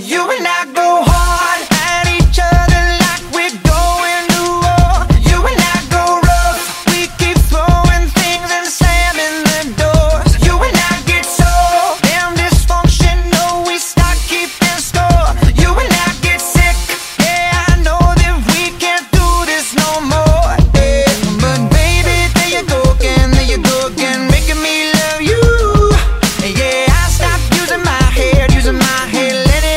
You and I go